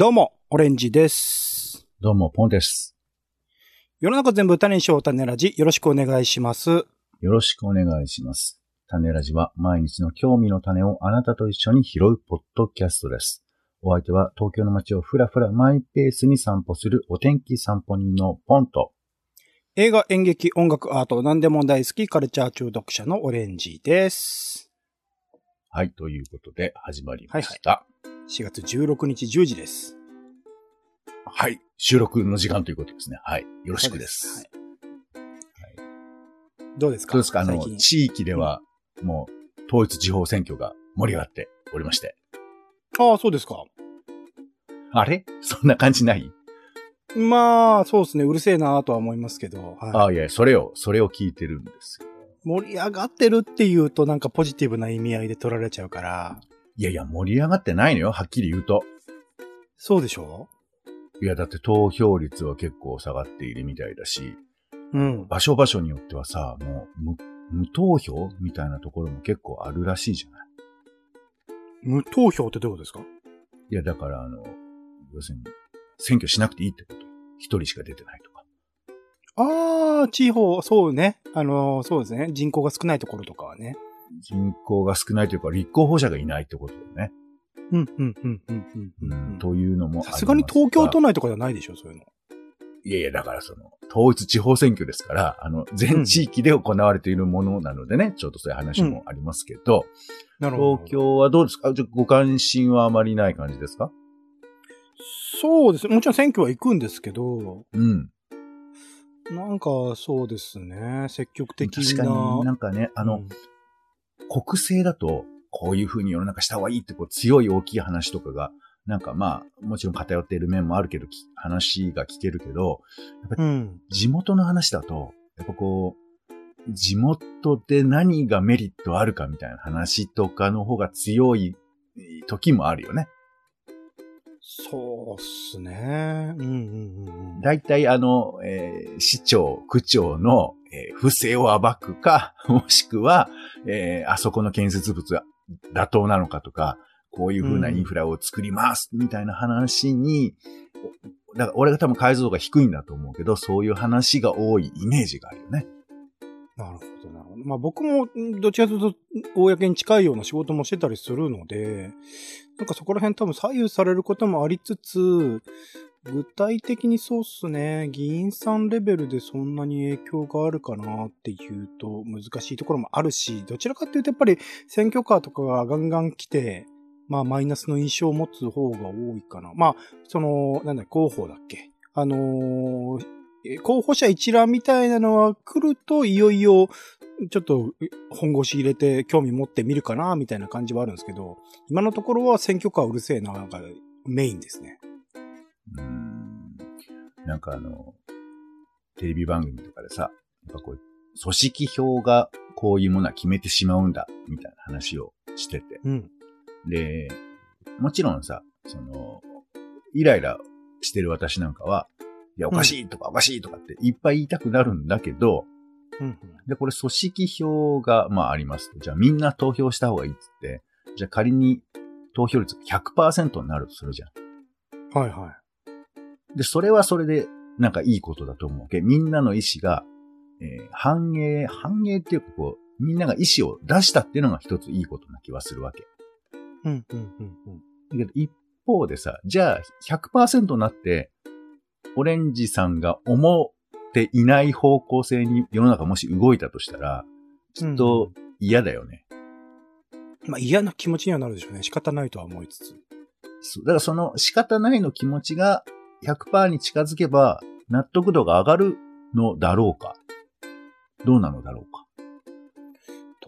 どうも、オレンジです。どうも、ポンです。世の中全部種にしよう種ラジ、よろしくお願いします。よろしくお願いします。種ラジは毎日の興味の種をあなたと一緒に拾うポッドキャストです。お相手は東京の街をふらふらマイペースに散歩するお天気散歩人のポンと、映画、演劇、音楽、アート、何でも大好き、カルチャー中毒者のオレンジです。はい、ということで始まりました。4月16日10時です。はい、収録の時間ということですね。はい、よろしくです。はいどうですか？どうですか？あの、地域ではもう統一地方選挙が盛り上がっておりまして。ああ、そうですか。あれ？そんな感じない？まあ、そうですね。うるせえなとは思いますけど。はいああ、いや、それを、それを聞いてるんですよ。盛り上がってるっていうとなんかポジティブな意味合いで取られちゃうから。いやいや、盛り上がってないのよ、はっきり言うと。そうでしょ？いや、だって投票率は結構下がっているみたいだし、うん。場所場所によってはさ、もう無、無投票みたいなところも結構あるらしいじゃない？無投票ってどういうことですか？いや、だからあの、要するに、選挙しなくていいってこと。一人しか出てないとか。ああ、地方、そうね。あの、そうですね。人口が少ないところとかはね。人口が少ないというか、立候補者がいないってことだよね。うん、うん、うん、うん、うんううんん、というのもさすがに東京都内とかではないでしょ、そういうの。いやいや、だからその、統一地方選挙ですから、あの、全地域で行われているものなのでね、ちょっとそういう話もありますけど、なるほど。東京はどうですか？ご関心はあまりない感じですか？そうですね。もちろん選挙は行くんですけど、うん。なんかそうですね。積極的な。確かになんかね、あの、うん国政だと、こういう風に世の中した方がいいって、こう、強い大きい話とかが、なんかまあ、もちろん偏っている面もあるけど、話が聞けるけど、やっぱり。地元の話だと、やっぱこう、地元で何がメリットあるかみたいな話とかの方が強い時もあるよね。そうっすね。うん、うん、うんうん。大体あの、えー市長、区長の、えー不正を暴くか、もしくは、えーあそこの建設物は妥当なのかとか、こういう風なインフラを作ります、みたいな話に、おだから俺が多分解像度が低いんだと思うけど、そういう話が多いイメージがあるよね。なるほど、なるほど。まあ僕も、どっちかというと、公に近いような仕事もしてたりするので、なんかそこら辺多分左右されることもありつつ、具体的にそうっすね、議員さんレベルでそんなに影響があるかなっていうと難しいところもあるし、どちらかっていうとやっぱり選挙カーとかがガンガン来て、まあマイナスの印象を持つ方が多いかな。まあ、その、なんだ、広報だっけ？あのー候補者一覧みたいなのは来ると、いよいよ、ちょっと本腰入れて興味持ってみるかな、みたいな感じはあるんですけど、今のところは選挙カーうるせえな、がメインですね。うーんなんかあの、テレビ番組とかでさ、やっぱこう、組織票がこういうものは決めてしまうんだ、みたいな話をしてて。うん。で、もちろんさ、その、イライラしてる私なんかは、いや、おかしいとかおかしいとかっていっぱい言いたくなるんだけど、うん。で、これ組織票が、まあありますと。じゃあみんな投票した方がいいっつって、じゃあ仮に投票率100%になるとするじゃん。はいはで、それはそれで、なんかいいことだと思うわけ。みんなの意思が、えー反映、反映っていうかこう、みんなが意思を出したっていうのが一ついいことな気はするわけ。い。うん、うん、うん、うん。だけど一方でさ、じゃあ100%になって、オレンジさんが思っていない方向性に世の中もし動いたとしたら、きっと嫌だよね。まあ嫌な気持ちにはなるでしょうね。仕方ないとは思いつつ。そうだからその仕方ないの気持ちが100%に近づけば納得度が上がるのだろうか。どうなのだろうか。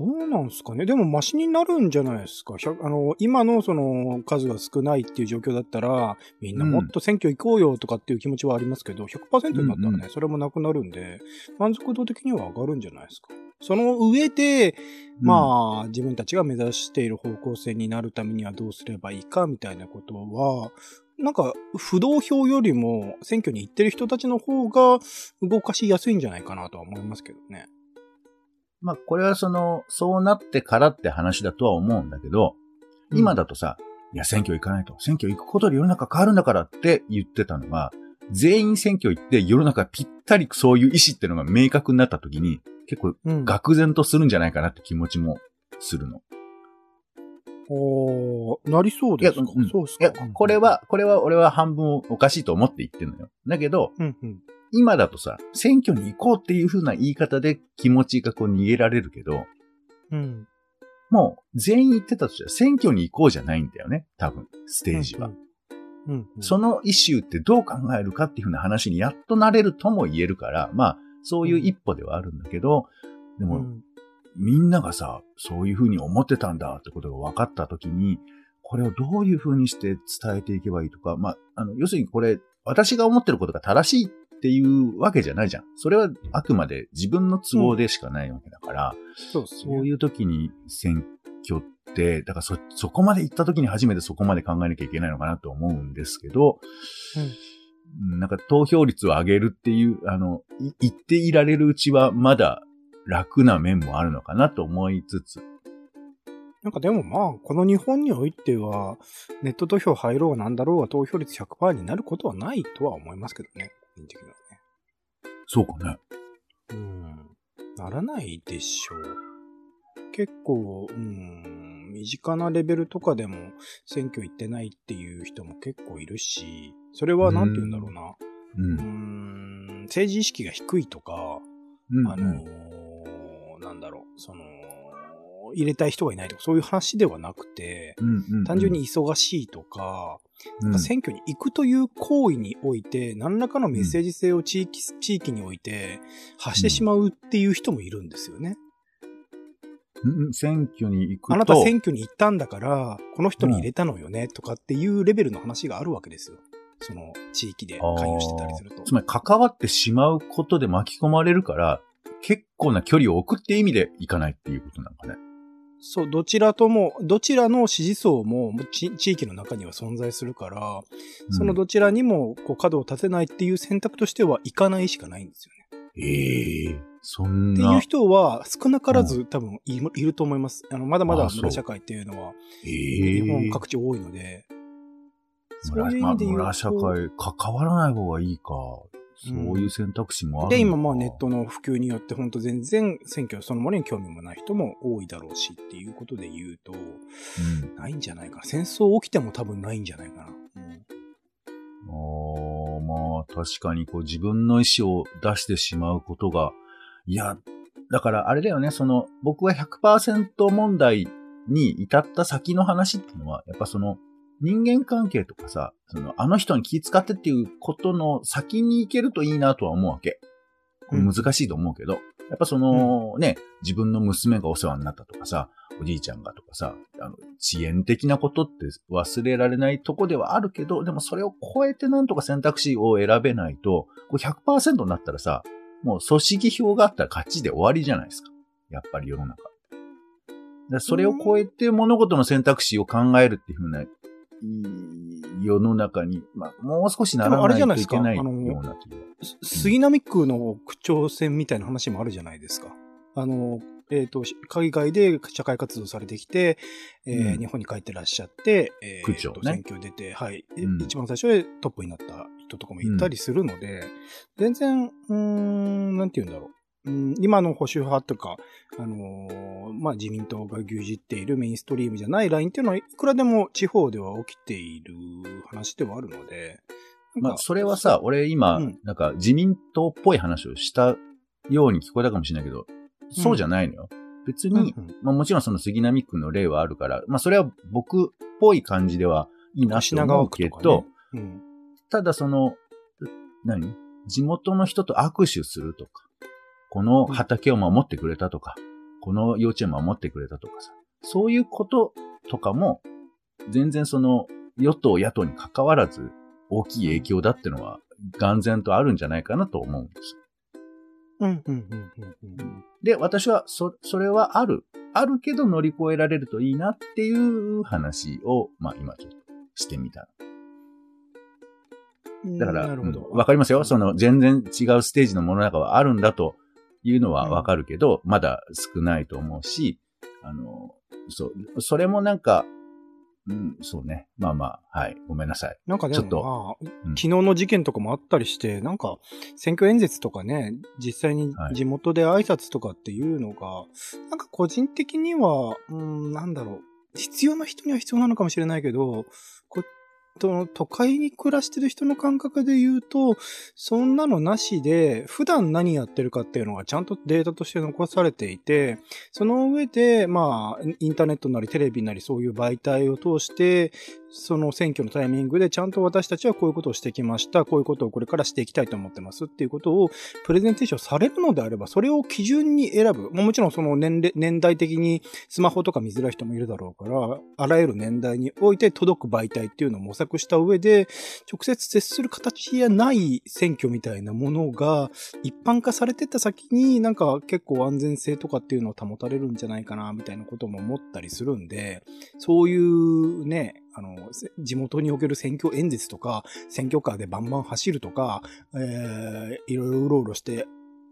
どうなんすかねでもマシになるんじゃないですか。100あの、今のその数が少ないっていう状況だったら、みんなもっと選挙行こうよとかっていう気持ちはありますけど、100%になったらね、うんうんそれもなくなるんで、満足度的には上がるんじゃないですか。その上で、まあ、自分たちが目指している方向性になるためにはどうすればいいかみたいなことは、なんか、不動票よりも選挙に行ってる人たちの方が動かしやすいんじゃないかなとは思いますけどね。うんまあ、これはその、そうなってからって話だとは思うんだけど、今だとさ、いや、選挙行かないと。選挙行くことで世の中変わるんだからって言ってたのが、全員選挙行って世の中ぴったりそういう意思っていうのが明確になった時に、結構、うん。愕然とするんじゃないかなって気持ちもするの。おーなりそうですか。そうですいやか。、これは、これは俺は半分おかしいと思って言ってるのよ。だけど、うんうん。今だとさ、選挙に行こうっていう風な言い方で気持ちがこう逃げられるけど、うん。もう全員言ってたとしたら選挙に行こうじゃないんだよね。多分、ステージは。うんうん。うん。そのイシューってどう考えるかっていう風な話にやっとなれるとも言えるから、まあ、そういう一歩ではあるんだけど、でも、うんみんながさ、そういう風に思ってたんだってことが分かったときに、これをどういう風にして伝えていけばいいとか、まあ、あの、要するにこれ、私が思ってることが正しいっていうわけじゃないじゃん。それはあくまで自分の都合でしかないわけだから、そうですね。そういう時に選挙って、だからそ、そこまで行った時に初めてそこまで考えなきゃいけないのかなと思うんですけど、うんなんか投票率を上げるっていう、あの、い言っていられるうちはまだ楽な面もあるのかなと思いつつ、なんかでもまあ、この日本においては、ネット投票入ろうがなんだろうが投票率100%になることはないとは思いますけどね。個人的にはね。そうかね。うん。ならないでしょう。結構、うん、身近なレベルとかでも選挙行ってないっていう人も結構いるし、それはなんて言うんだろうな。う。うんーん、政治意識が低いとか、うん、あのーその、入れたい人がいないとか、そういう話ではなくて、うんうんうん。単純に、忙しいとか、うん。選挙に行くという行為において、何らかのメッセージ性を地域、地域において発してしまうっていう人もいるんですよね。うんうん。選挙に行くと、あなた選挙に行ったんだから、この人に入れたのよね、とかっていうレベルの話があるわけですよ。その地域で関与してたりすると。つまり関わってしまうことで巻き込まれるから、結構な距離を置くって意味で行かないっていうことなのかね。そう、どちらとも、どちらの支持層もち地域の中には存在するから、そのどちらにもこう角を立てないっていう選択としては行かないしかないんですよね。ええそんっていうな。人は少なからず多分い,、いると思います。あの、まだまだ村社会っていうのはえ日本え各地多いので、そう村いう意味で言うとまあ村社会、関わらない方がいいか。そういう選択肢もあるのか。で、今まあネットの普及によって本当全然選挙そのものに興味もない人も多いだろうしっていうことで言うと、うん。ないんじゃないかな。戦争起きても多分ないんじゃないかな。うん。あーまあ、確かにこう自分の意思を出してしまうことが、いや、だからあれだよね、その、僕は100%問題に至った先の話っていうのは、やっぱその、人間関係とかさ、その、あの人に気遣ってっていうことの先に行けるといいなとは思うわけ。これ難しいと思うけど、やっぱその、ね、自分の娘がお世話になったとかさ、おじいちゃんがとかさ、あの、遅延的なことって忘れられないとこではあるけど、でもそれを超えてなんとか選択肢を選べないと、こう100%になったらさ、もう組織票があったら勝ちで終わりじゃないですか。やっぱり世の中。それを超えて物事の選択肢を考えるっていうふうな、世の中に、まあ、もう少しならでもあれじゃないといけないないですかあのような気が。す杉並区の区長選みたいな話もあるじゃないですか。あの、えっ、と、し海外で社会活動されてきて、えーうん日本に帰ってらっしゃって、えー区長ねと選挙出て、はい、えうん一番最初でトップになった人とかもいたりするので、全然、うーん、なんて言うんだろう。うん今の保守派とか、あのーまあ、自民党が牛耳っているメインストリームじゃないラインっていうのは、いくらでも地方では起きている話ではあるので、まあ、それはさ、俺今、うん。なんか自民党っぽい話をしたように聞こえたかもしれないけど、そうじゃないのよ。別に、うんうん。まあもちろんその杉並区の例はあるから、まあそれは僕っぽい感じではいいなと品思うけどね、、うん。ただその、何？地元の人と握手するとか、この畑を守ってくれたとか、この幼稚園守ってくれたとかさ、そういうこととかも、全然その、与党野党に関わらず、大きい影響だってのは、眼前とあるんじゃないかなと思うんです。うん、うん、うん、うんうん。で、私は、そ、それはある。あるけど乗り越えられるといいなっていう話を、まあ今ちょっとしてみた。だから、わかりますよ。その、全然違うステージのものの中はあるんだというのはわかるけど、まだ少ないと思うし、あの、そう、それもなんか、うん、そうね。まあまあ、はい。ごめんなさい。なんかでちょっとも、まあ、うん昨日の事件とかもあったりして、なんか、選挙演説とかね、実際にはい地元で挨拶とかっていうのが、なんか個人的には、うん、なんだろう、必要な人には必要なのかもしれないけど、こと都会に暮らしてる人の感覚で言うと、そんなのなしで、普段何やってるかっていうのがちゃんとデータとして残されていて、その上で、まあ、インターネットなりテレビなりそういう媒体を通して、その選挙のタイミングでちゃんと私たちはこういうことをしてきました。こういうことをこれからしていきたいと思ってますっていうことをプレゼンテーションされるのであれば、それを基準に選ぶ。もちろんその年齢、年代的にスマホとか見づらい人もいるだろうから、あらゆる年代において届く媒体っていうのを模索した上で、直接接する形やない選挙みたいなものが一般化されてた先になんか結構安全性とかっていうのを保たれるんじゃないかなみたいなことも思ったりするんで、そういうね、あの、せ地元における選挙演説とか、選挙カーでバンバン走るとか、えー、いろいろうろうろして、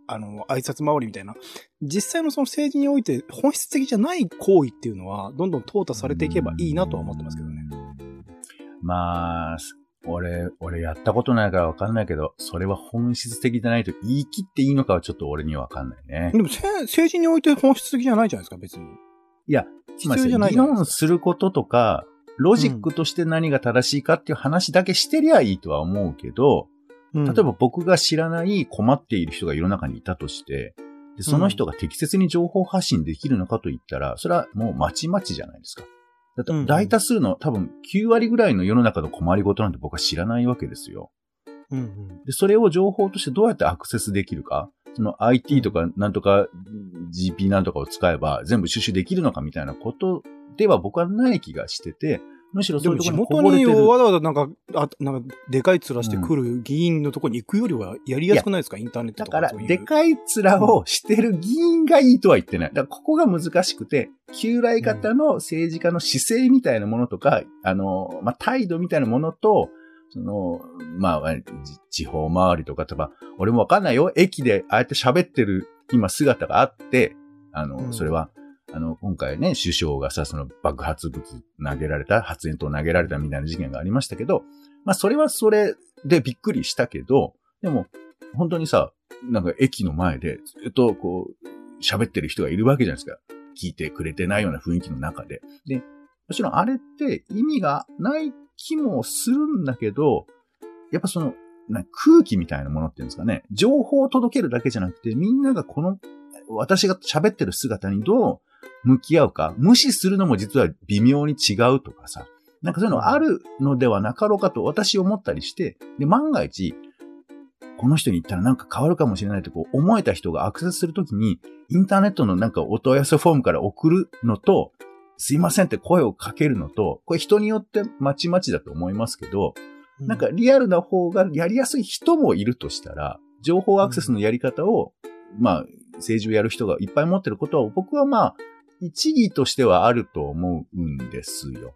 あの、挨拶回りみたいな、実際のその政治において本質的じゃない行為っていうのは、どんどん淘汰されていけばいいなとは思ってますけどね。まあ、俺、俺やったことないからわかんないけど、それは本質的じゃないと言い切っていいのかはちょっと俺にはわかんないね。でも、せ政治において本質的じゃないじゃないですか、別に。いや、必要じゃない議じゃないですか論することとか、ロジックとして何が正しいかっていう話だけしてりゃいいとは思うけど、うん。例えば僕が知らない困っている人が世の中にいたとして、でその人が適切に情報発信できるのかと言ったら、それはもうまちまちじゃないですか。だって大多数の多分9割ぐらいの世の中の困りごとなんて僕は知らないわけですよ。うんうん。で、それを情報としてどうやってアクセスできるか、その IT とかなんとか GP なんとかを使えば全部収集できるのかみたいなことでは僕はない気がしてて、むしろでそういうところにこぼれわざわざなんか、あなんか、でかい面してくる議員のところに行くよりはやりやすくないですか？インターネットだからとかそういう。、でかい面をしてる議員がいいとは言ってない。だから、ここが難しくて、旧来型の政治家の姿勢みたいなものとか、あの、まあ、態度みたいなものと、その、まあ、じ地方周りとか、例えば、俺もわかんないよ。駅でああやって喋ってる今姿があって、あの、うんそれは、あの、今回ね、首相がさ、その爆発物投げられた、発煙筒投げられたみたいな事件がありましたけど、まあ、それはそれでびっくりしたけど、でも、本当にさ、なんか駅の前でずっとこう、喋ってる人がいるわけじゃないですか。聞いてくれてないような雰囲気の中で。で、もちろんあれって意味がない気もするんだけど、やっぱその、空気みたいなものっていうんですかね、情報を届けるだけじゃなくて、みんながこの、私が喋ってる姿にどう向き合うか、無視するのも実は微妙に違うとかさ、なんかそういうのあるのではなかろうかと私思ったりして、で、万が一、この人に言ったらなんか変わるかもしれないとこう思えた人がアクセスするときに、インターネットのなんかお問い合わせフォームから送るのと、すいませんって声をかけるのと、これ人によってまちまちだと思いますけど、なんかリアルな方がやりやすい人もいるとしたら、情報アクセスのやり方を、まあ、政治をやる人がいっぱい持ってることは、僕はまあ、一義としてはあると思うんですよ。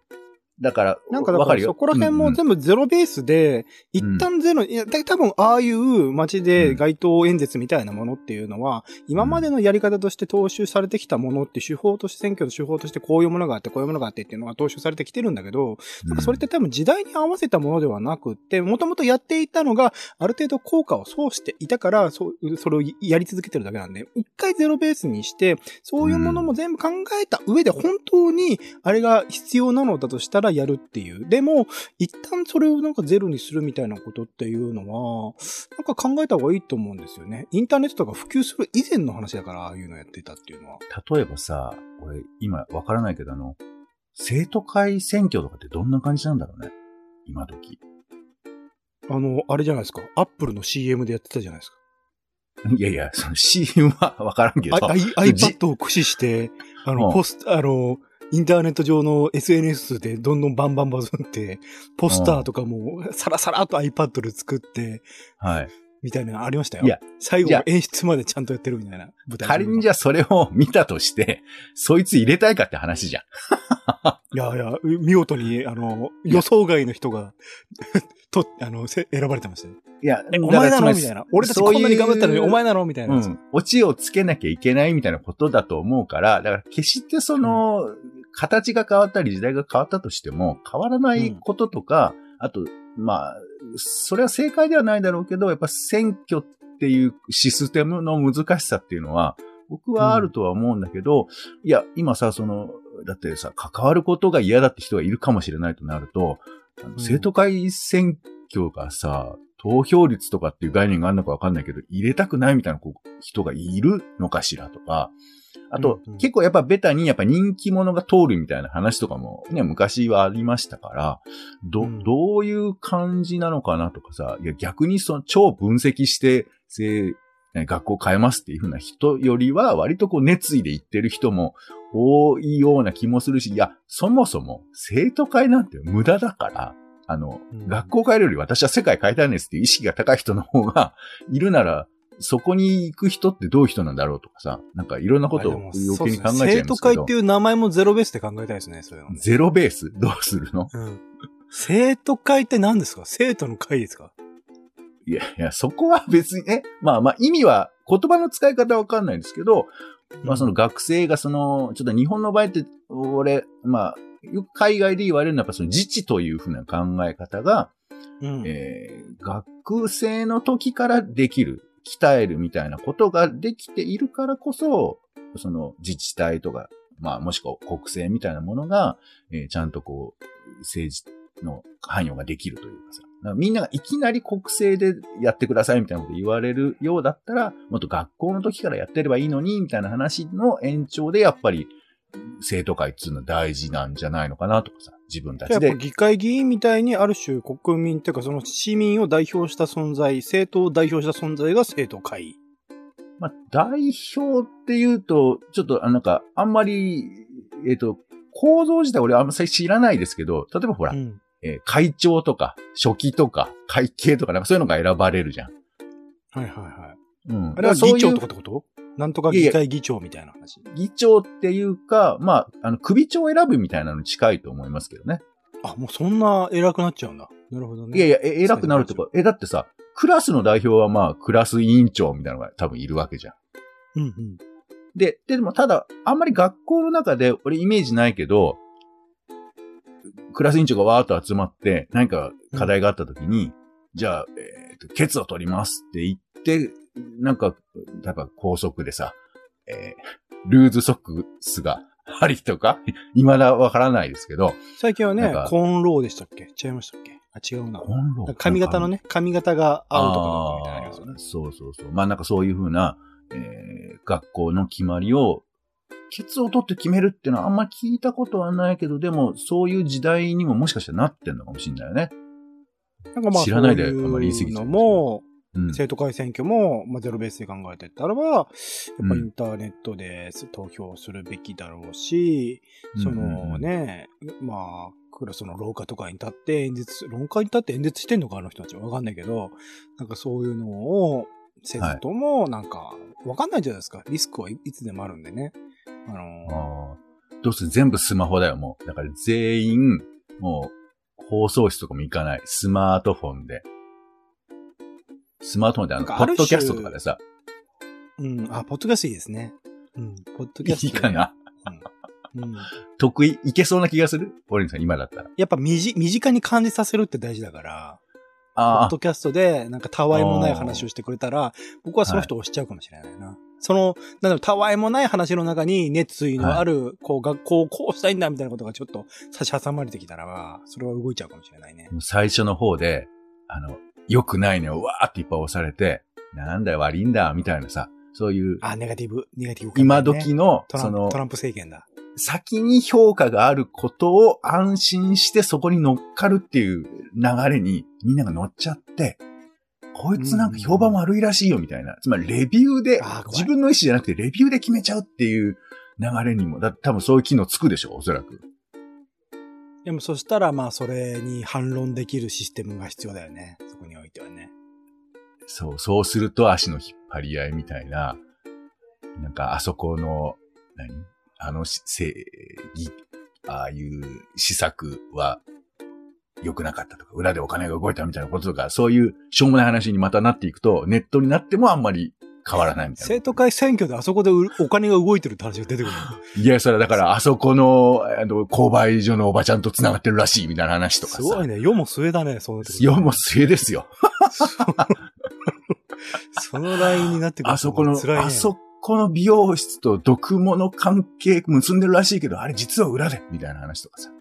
だから、なんかだから。そこら辺も全部ゼロベースで、一旦ゼロ、いや、だ多分ああいう街で街頭演説みたいなものっていうのは、今までのやり方として踏襲されてきたものって手法として、選挙の手法としてこういうものがあって、こういうものがあってっていうのが踏襲されてきてるんだけど、なんかそれって多分時代に合わせたものではなくって、もともとやっていたのが、ある程度効果を奏していたから、そう、それをやり続けてるだけなんで、一回ゼロベースにして、そういうものも全部考えた上で本当にあれが必要なのだとしたらやるっていう。でも、一旦それをなんかゼロにするみたいなことっていうのは、なんか考えた方がいいと思うんですよね。インターネットとか普及する以前の話だから、ああいうのやってたっていうのは。例えばさ、俺今わからないけどあの、生徒会選挙とかってどんな感じなんだろうね？今時。あの、あれじゃないですか。アップルの CM でやってたじゃないですか。いやいや、その CM はわからんけど。iPad を駆使して、あの、うんポスト、あの、インターネット上の SNS でどんどんバンバンバズって、ポスターとかもサラサラっと iPad で作って、はい。みたいなのありましたよ。いや、最後演出までちゃんとやってるみたいな舞台。仮にじゃあそれを見たとして、そいつ入れたいかって話じゃん。いやいや、見事に、あの、予想外の人が、と、あの、せ選ばれてましたよ。いや、え、お前なの？みたいな。俺たちこんなに頑張ったのに、お前なの？みたいな。うん。オチをつけなきゃいけないみたいなことだと思うから、だから決してその、形が変わったり時代が変わったとしても、変わらないこととか、あと、まあ、それは正解ではないだろうけど、やっぱ選挙っていうシステムの難しさっていうのは、僕はあるとは思うんだけど、いや、今さ、その、だってさ、関わることが嫌だって人がいるかもしれないとなると、あのうん。生徒会選挙がさ、投票率とかっていう概念があるのかわかんないけど、入れたくないみたいなこう人がいるのかしらとか、あと、うんうん。結構やっぱベタにやっぱ人気者が通るみたいな話とかもね、昔はありましたから、ど、うん。どういう感じなのかなとかさ、いや逆にその超分析して、せね学校変えますっていう風な人よりは、割とこう熱意で言ってる人も多いような気もするし、いや、そもそも生徒会なんて無駄だから、あの、うん。学校変えるより私は世界変えたいんですっていう意識が高い人の方がいるなら、そこに行く人ってどういう人なんだろうとかさ、なんかいろんなことを余計に考えちゃいますそうですね生けど徒会って。いう名前もゼロベースで考えたいですね、そういうのね。ゼロベース？どうするの？うん。生徒会って何ですか？生徒の会ですか？いやいや、そこは別にね、まあまあ意味は、言葉の使い方はわかんないんですけど、まあその学生がその、ちょっと日本の場合って、俺、まあ、よく海外で言われるのはやっぱその自治というふうな考え方が、うん。えー学生の時からできる、鍛えるみたいなことができているからこそ、その自治体とか、まあもしくは国政みたいなものが、えーちゃんとこう、政治の関与ができるというかさ。かみんながいきなり国政でやってくださいみたいなこと言われるようだったら、もっと学校の時からやってればいいのに、みたいな話の延長でやっぱり生徒会っていうのは大事なんじゃないのかなとかさ、自分たちで議会議員みたいにある種国民っていうかその市民を代表した存在、政党を代表した存在が生徒会。まあ、代表っていうと、ちょっと、あなんか、あんまり、えっ、と、構造自体俺あんまり知らないですけど、例えばほら、うん。えー会長とか、書記とか、会計とか、なんかそういうのが選ばれるじゃん。はいはいはい。うん。あれは議長とかってこと？なんとか議会議長みたいな話。議長っていうか、まあ、あの、首長を選ぶみたいなのに近いと思いますけどね。あ、もうそんな偉くなっちゃうんだ。なるほどね。いやいや、え偉くなるとか、え、だってさ、クラスの代表はまあ、クラス委員長みたいなのが多分いるわけじゃん。うんうん。で、でもただ、あんまり学校の中で、俺イメージないけど、クラス委員長がわーっと集まって、何か課題があった時に、じゃあ、えーと、ケツを取りますって言って、なんか、例えば高速でさ、えールーズソックスがありとか、未だわからないですけど、最近はねコーンローでしたっけ？違いましたっけ？あ、違うな。コンロ髪型のね、髪型が合うとかどうかみたいなのありますよね。そうそうそう。まあなんかそういうふうな、えー学校の決まりを、ケツを取って決めるっていうのはあんま聞いたことはないけど、でもそういう時代にももしかしたらなってんのかもしれないよね。なんかまあ、知らないであんまり言い過ぎちゃのいましたけども、うん。生徒会選挙も、まあ、ゼロベースで考えてったらば、やっぱうんインターネットで投票するべきだろうし、そのね、まあ、クラスの廊下とかに立って演説、廊下に立って演説してんのかあの人たちわかんないけど、なんかそういうのをせずとも、なんか、わかんないじゃないですか。リスクはいいつでもあるんでね。あのあーどうする全部スマホだよ、もう。だから全員、もう、放送室とかも行かない。スマートフォンで。スマートフォンであの、ポッドキャストとかでさ、うん、あ、ポッドキャストいいですね。うん、ポッドキャスト、いいかな。うん。うん。得意、いけそうな気がする？俺さん、今だったら。やっぱ身近身近に感じさせるって大事だから、ポッあドキャストでなんかたわいもない話をしてくれたら、僕はその人を押しちゃうかもしれないな。その、なんだろう、たわいもない話の中に熱意のある、こう、学校をこうしたいんだみたいなことがちょっと差し挟まれてきたらば、それは動いちゃうかもしれないね。最初の方で、あの、良くないねをわーっていっぱい押されて、なんだよ、悪いんだ、みたいなさ、そういう、あ、ネガティブ、ネガティブ、今時の、そのト、ランプ政権だ。先に評価があることを安心してそこに乗っかるっていう流れにみんなが乗っちゃって、こいつなんか評判悪いらしいよみたいな。つまりレビューで自分の意思じゃなくてレビューで決めちゃうっていう流れにも、だ多分そういう機能つくでしょ、おそらく。でもそしたら、まあ、それに反論できるシステムが必要だよね。そこにおいてはね。そう、そうすると足の引っ張り合いみたいな、なんかあそこの、何？あの、正義、ああいう施策は良くなかったとか、裏でお金が動いたみたいなこととか、そういうしょうもない話にまたなっていくと、ネットになってもあんまり変わらないみたいな。生徒会選挙であそこでうお金が動いてるって話が出てくる。いや、それはだから、あそこの、あの、購買所のおばちゃんと繋がってるらしいみたいな話とかさ。すごいね。世も末だね、そう世も末ですよ。そのラインになってくるあそこの、辛いね、あそこの美容室と毒物関係結んでるらしいけど、あれ実は裏で、みたいな話とかさ。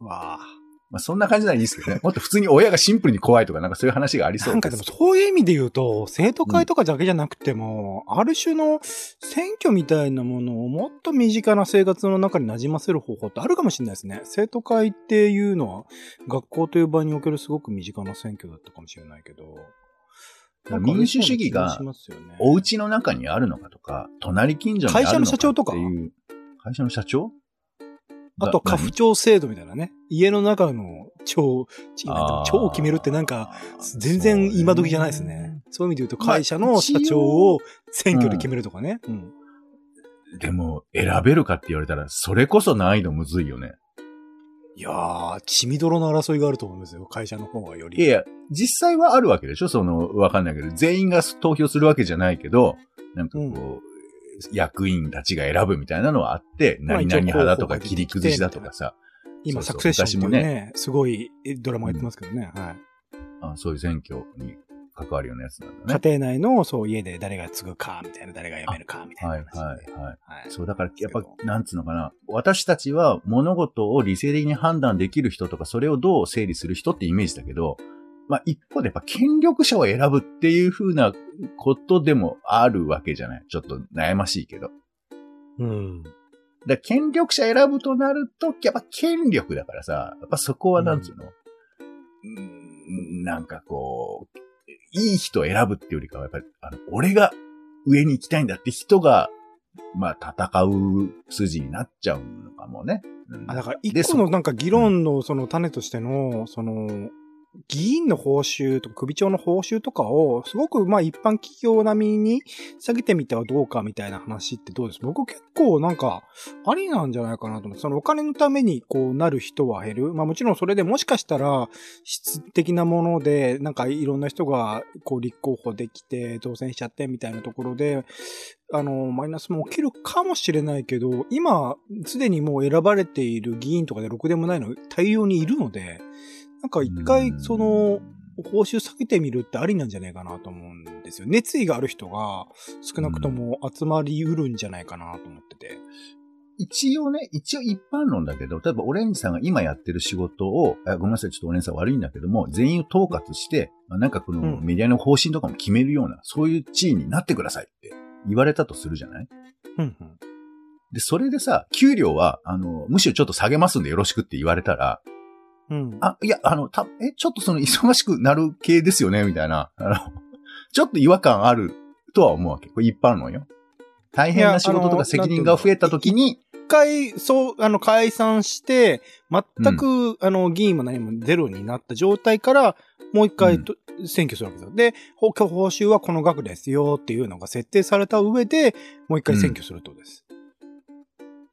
わあ。まあそんな感じならいいですけどね。もっと普通に親がシンプルに怖いとか、なんかそういう話がありそうなんかでもそういう意味で言うと、生徒会とかだけじゃなくても、ある種の選挙みたいなものをもっと身近な生活の中に馴染ませる方法ってあるかもしれないですね。生徒会っていうのは、学校という場におけるすごく身近な選挙だったかもしれないけど。民主主義がお家の中にあるのかとか、隣近所にあるのか会社の社長とか？っていう。会社の社長？あと、が家父長制度みたいなね。家の中の長、長を決めるってなんか、全然今時じゃないですね。。そういう意味で言うと、会社の社長を選挙で決めるとかね。うん。でも、選べるかって言われたら、それこそ難易度むずいよね。いやー、血みどろの争いがあると思いますよ。会社の方がより。いやいや、実際はあるわけでしょ？その、わかんないけど、全員が投票するわけじゃないけど、なんかこう、うん役員たちが選ぶみたいなのはあって、まあ何々派だとか、切り崩しだとかさ、今、そうそうサクセッションっていう昔ね、すごいドラマやってますけどね。はい。あそういう選挙に関わるようなやつなんだね。家庭内の、そう、家で誰が継ぐか、みたいな、誰が辞めるか、みたいなはい。はいはい。はいそう、だから、やっぱなんつうのかな。私たちは物事を理性的に判断できる人とか、それをどう整理する人ってイメージだけど、まあ、一方でやっぱ権力者を選ぶっていう風なことでもあるわけじゃない。ちょっと悩ましいけど。うん。だから権力者選ぶとなると、やっぱ権力だからさ、やっぱそこはなんつうの、うん、なんかこう、いい人を選ぶっていうよりかは、やっぱり、あの、俺が上に行きたいんだって人が、まあ、戦う筋になっちゃうのかもね。うんあ、だから、で一個のなんか議論のその種としての、その、議員の報酬とか首長の報酬とかを、すごくまあ一般企業並みに下げてみてはどうかみたいな話ってどうです？僕結構なんか、ありなんじゃないかなと思って、そのお金のためにこうなる人は減る。まあもちろんそれでもしかしたら質的なもので、なんかいろんな人がこう立候補できて当選しちゃってみたいなところで、あの、マイナスも起きるかもしれないけど、今、すでにもう選ばれている議員とかでろくでもないの大量にいるので、なんか一回、その、報酬下げてみるってありなんじゃないかなと思うんですよ。熱意がある人が少なくとも集まりうるんじゃないかなと思ってて。一応ね、一応一般論だけど、例えばオレンジさんが今やってる仕事を、あごめんなさい、ちょっとオレンジさん悪いんだけども、全員を統括して、まあなんかこのうんメディアの方針とかも決めるような、そういう地位になってくださいって言われたとするじゃない？うんうん。で、それでさ、給料は、あの、むしろちょっと下げますんでよろしくって言われたら、うん。あ、いや、あの、た、え、ちょっとその忙しくなる系ですよねみたいな、あの、ちょっと違和感あるとは思うわけ。これ一般論よ。大変な仕事とか責任が増えた時に、一回、そう、あの、解散して、全く、あの、議員も何もゼロになった状態から、もう一回と、選挙するわけですよ。で、報報酬はこの額ですよっていうのが設定された上で、もう一回選挙するとです。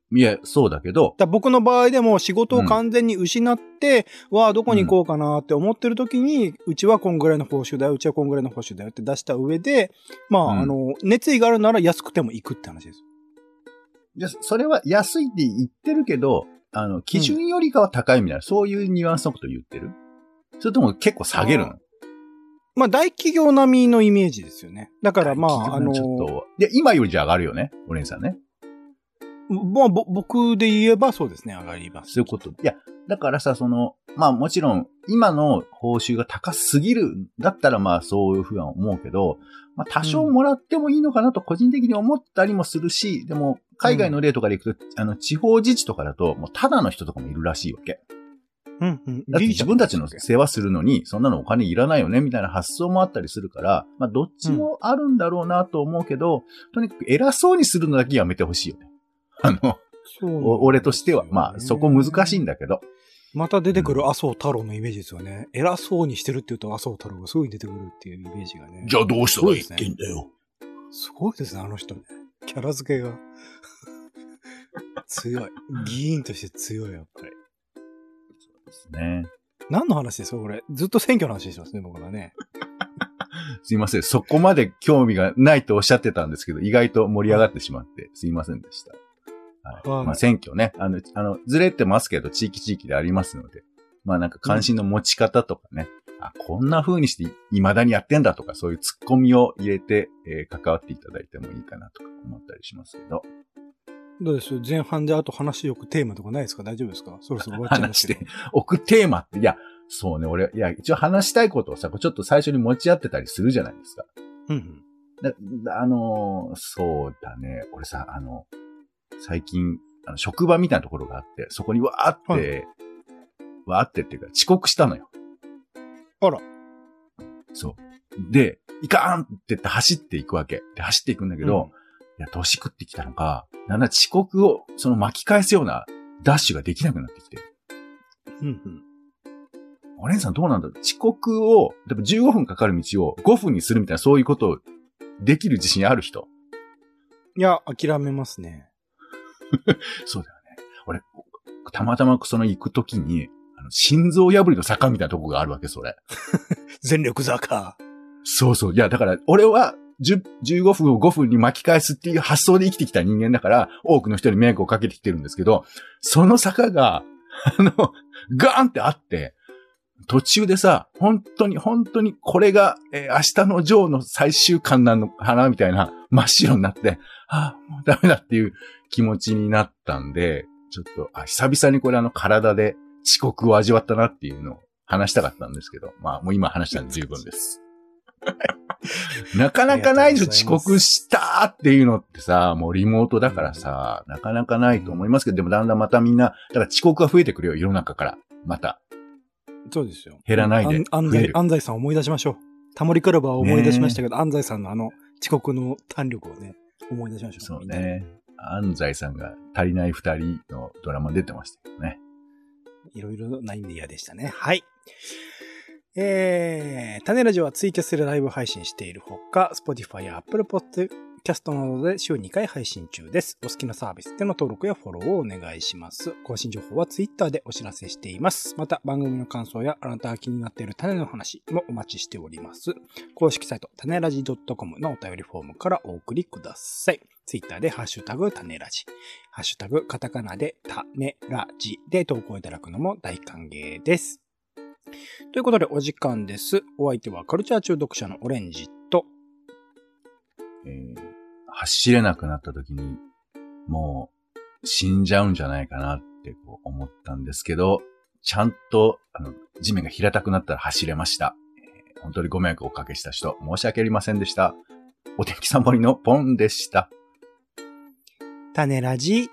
いや、そうだけど、だ僕の場合でも仕事を完全に失って、わあ、どこに行こうかなって思ってる時に、うちはこんぐらいの報酬だよ、うちはこんぐらいの報酬だよって出した上で、まあ、うんあの、熱意があるなら安くても行くって話です。じゃそれは安いって言ってるけど、あの、基準よりかは高いみたいな、そういうニュアンスのこと言ってる？それとも結構下げるの？まあ、大企業並みのイメージですよね。だからまあ、あの、ちょっと、で、今よりじゃ上がるよね、オレンジさんね。まあ、ぼ僕で言えばそうですね、上がります。そういうこと。いや、だからさ、その、まあもちろん、今の報酬が高すぎるんだったら、まあそういうふうには思うけど、まあ多少もらってもいいのかなと個人的に思ったりもするし、でも、海外の例とかでいくと、あの、地方自治とかだと、もうただの人とかもいるらしいわけ。うんうん。だって自分たちの世話するのに、そんなのお金いらないよね、みたいな発想もあったりするから、まあどっちもあるんだろうなと思うけど、とにかく偉そうにするのだけやめてほしいよね。あの、俺としては、まあそこ難しいんだけど、また出てくる麻生太郎のイメージですよね。偉そうにしてるって言うと麻生太郎がすぐに出てくるっていうイメージがね。ゃあどうしたらいいってんだよ。すごいですね、あの人ね。キャラ付けが。強い。議員として強い、やっぱり。ですね。何の話ですかこれ。ずっと選挙の話してますね、僕らね。すいません。そこまで興味がないとおっしゃってたんですけど、意外と盛り上がってしまって、すいませんでした。はい。はいまあ、選挙ね、あの、あの、ずれてますけど、地域地域でありますので、まあなんか関心の持ち方とかね、あ、こんな風にして未だにやってんだとか、そういうツッコミを入れて、えー関わっていただいてもいいかなとか思ったりしますけど、どうです？前半であと話よくテーマとかないですか？大丈夫ですか？そろそろ終わっちゃいま話しすけどて。、置くテーマって、いや、そうね、俺、いや、一応話したいことをさ、ちょっと最初に持ち合ってたりするじゃないですか。うんうん。あのーそうだね。俺さ、あの、最近、あの職場みたいなところがあって、そこにわーって、わーってっていうか遅刻したのよ。あら。そう。で、いかんって言って走っていくわけ。で、走っていくんだけど、いや、年食ってきたのか、なんだ遅刻を、その巻き返すようなダッシュができなくなってきて。うんうん。お姉さんどうなんだろう？遅刻を、でも15分かかる道を5分にするみたいな、そういうことをできる自信ある人？いや、諦めますね。そうだよね。俺、たまたまその行くときに、あの、心臓破りの坂みたいなとこがあるわけ、それ。全力坂。そうそう。いや、だから、俺は、10 15分を5分に巻き返すっていう発想で生きてきた人間だから、多くの人に迷惑をかけてきてるんですけど、その坂が、あの、ガーンってあって、途中でさ、本当に、本当に、これが、えー明日のジョーの最終巻なのかなみたいな、真っ白になって、ああ、もうダメだっていう気持ちになったんで、ちょっと、あ、久々にこれあの体で遅刻を味わったなっていうのを話したかったんですけど、まあもう今話したんで十分です。なかなかないでしょ、遅刻したっていうのってさ、もうリモートだからさ、なかなかないと思いますけど、でもだんだんまたみんな、だから遅刻が増えてくるよ、世の中から。また。そうですよ。減らないで安西、安西さん思い出しましょう。タモリクラブは思い出しましたけど、安西さんのあの遅刻の弾力をね、思い出しましょう。そうね。安西さんが足りない二人のドラマ出てましたけどね。いろいろないんで嫌でしたね。はい。えー、種ラジオはツイキャスでライブ配信しているほか、Spotify や Apple Podcast キャストなどで週2回配信中です。お好きなサービスでの登録やフォローをお願いします。更新情報は Twitter でお知らせしています。また、番組の感想やあなたが気になっている種の話もお待ちしております。公式サイト、種ラジ .com のお便りフォームからお送りください。Twitter でハッシュタグ種ラジ。ハッシュタグカタカナで種ラジで投稿いただくのも大歓迎です。ということでお時間です。お相手はカルチャー中毒者のオレンジと、えー走れなくなった時に、もう死んじゃうんじゃないかなってこう思ったんですけど、ちゃんと、あの、地面が平たくなったら走れました。えー本当にご迷惑をおかけした人、申し訳ありませんでした。お天気サンボリのポンでした。種ラジ、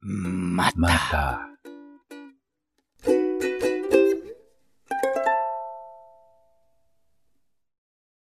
また。また。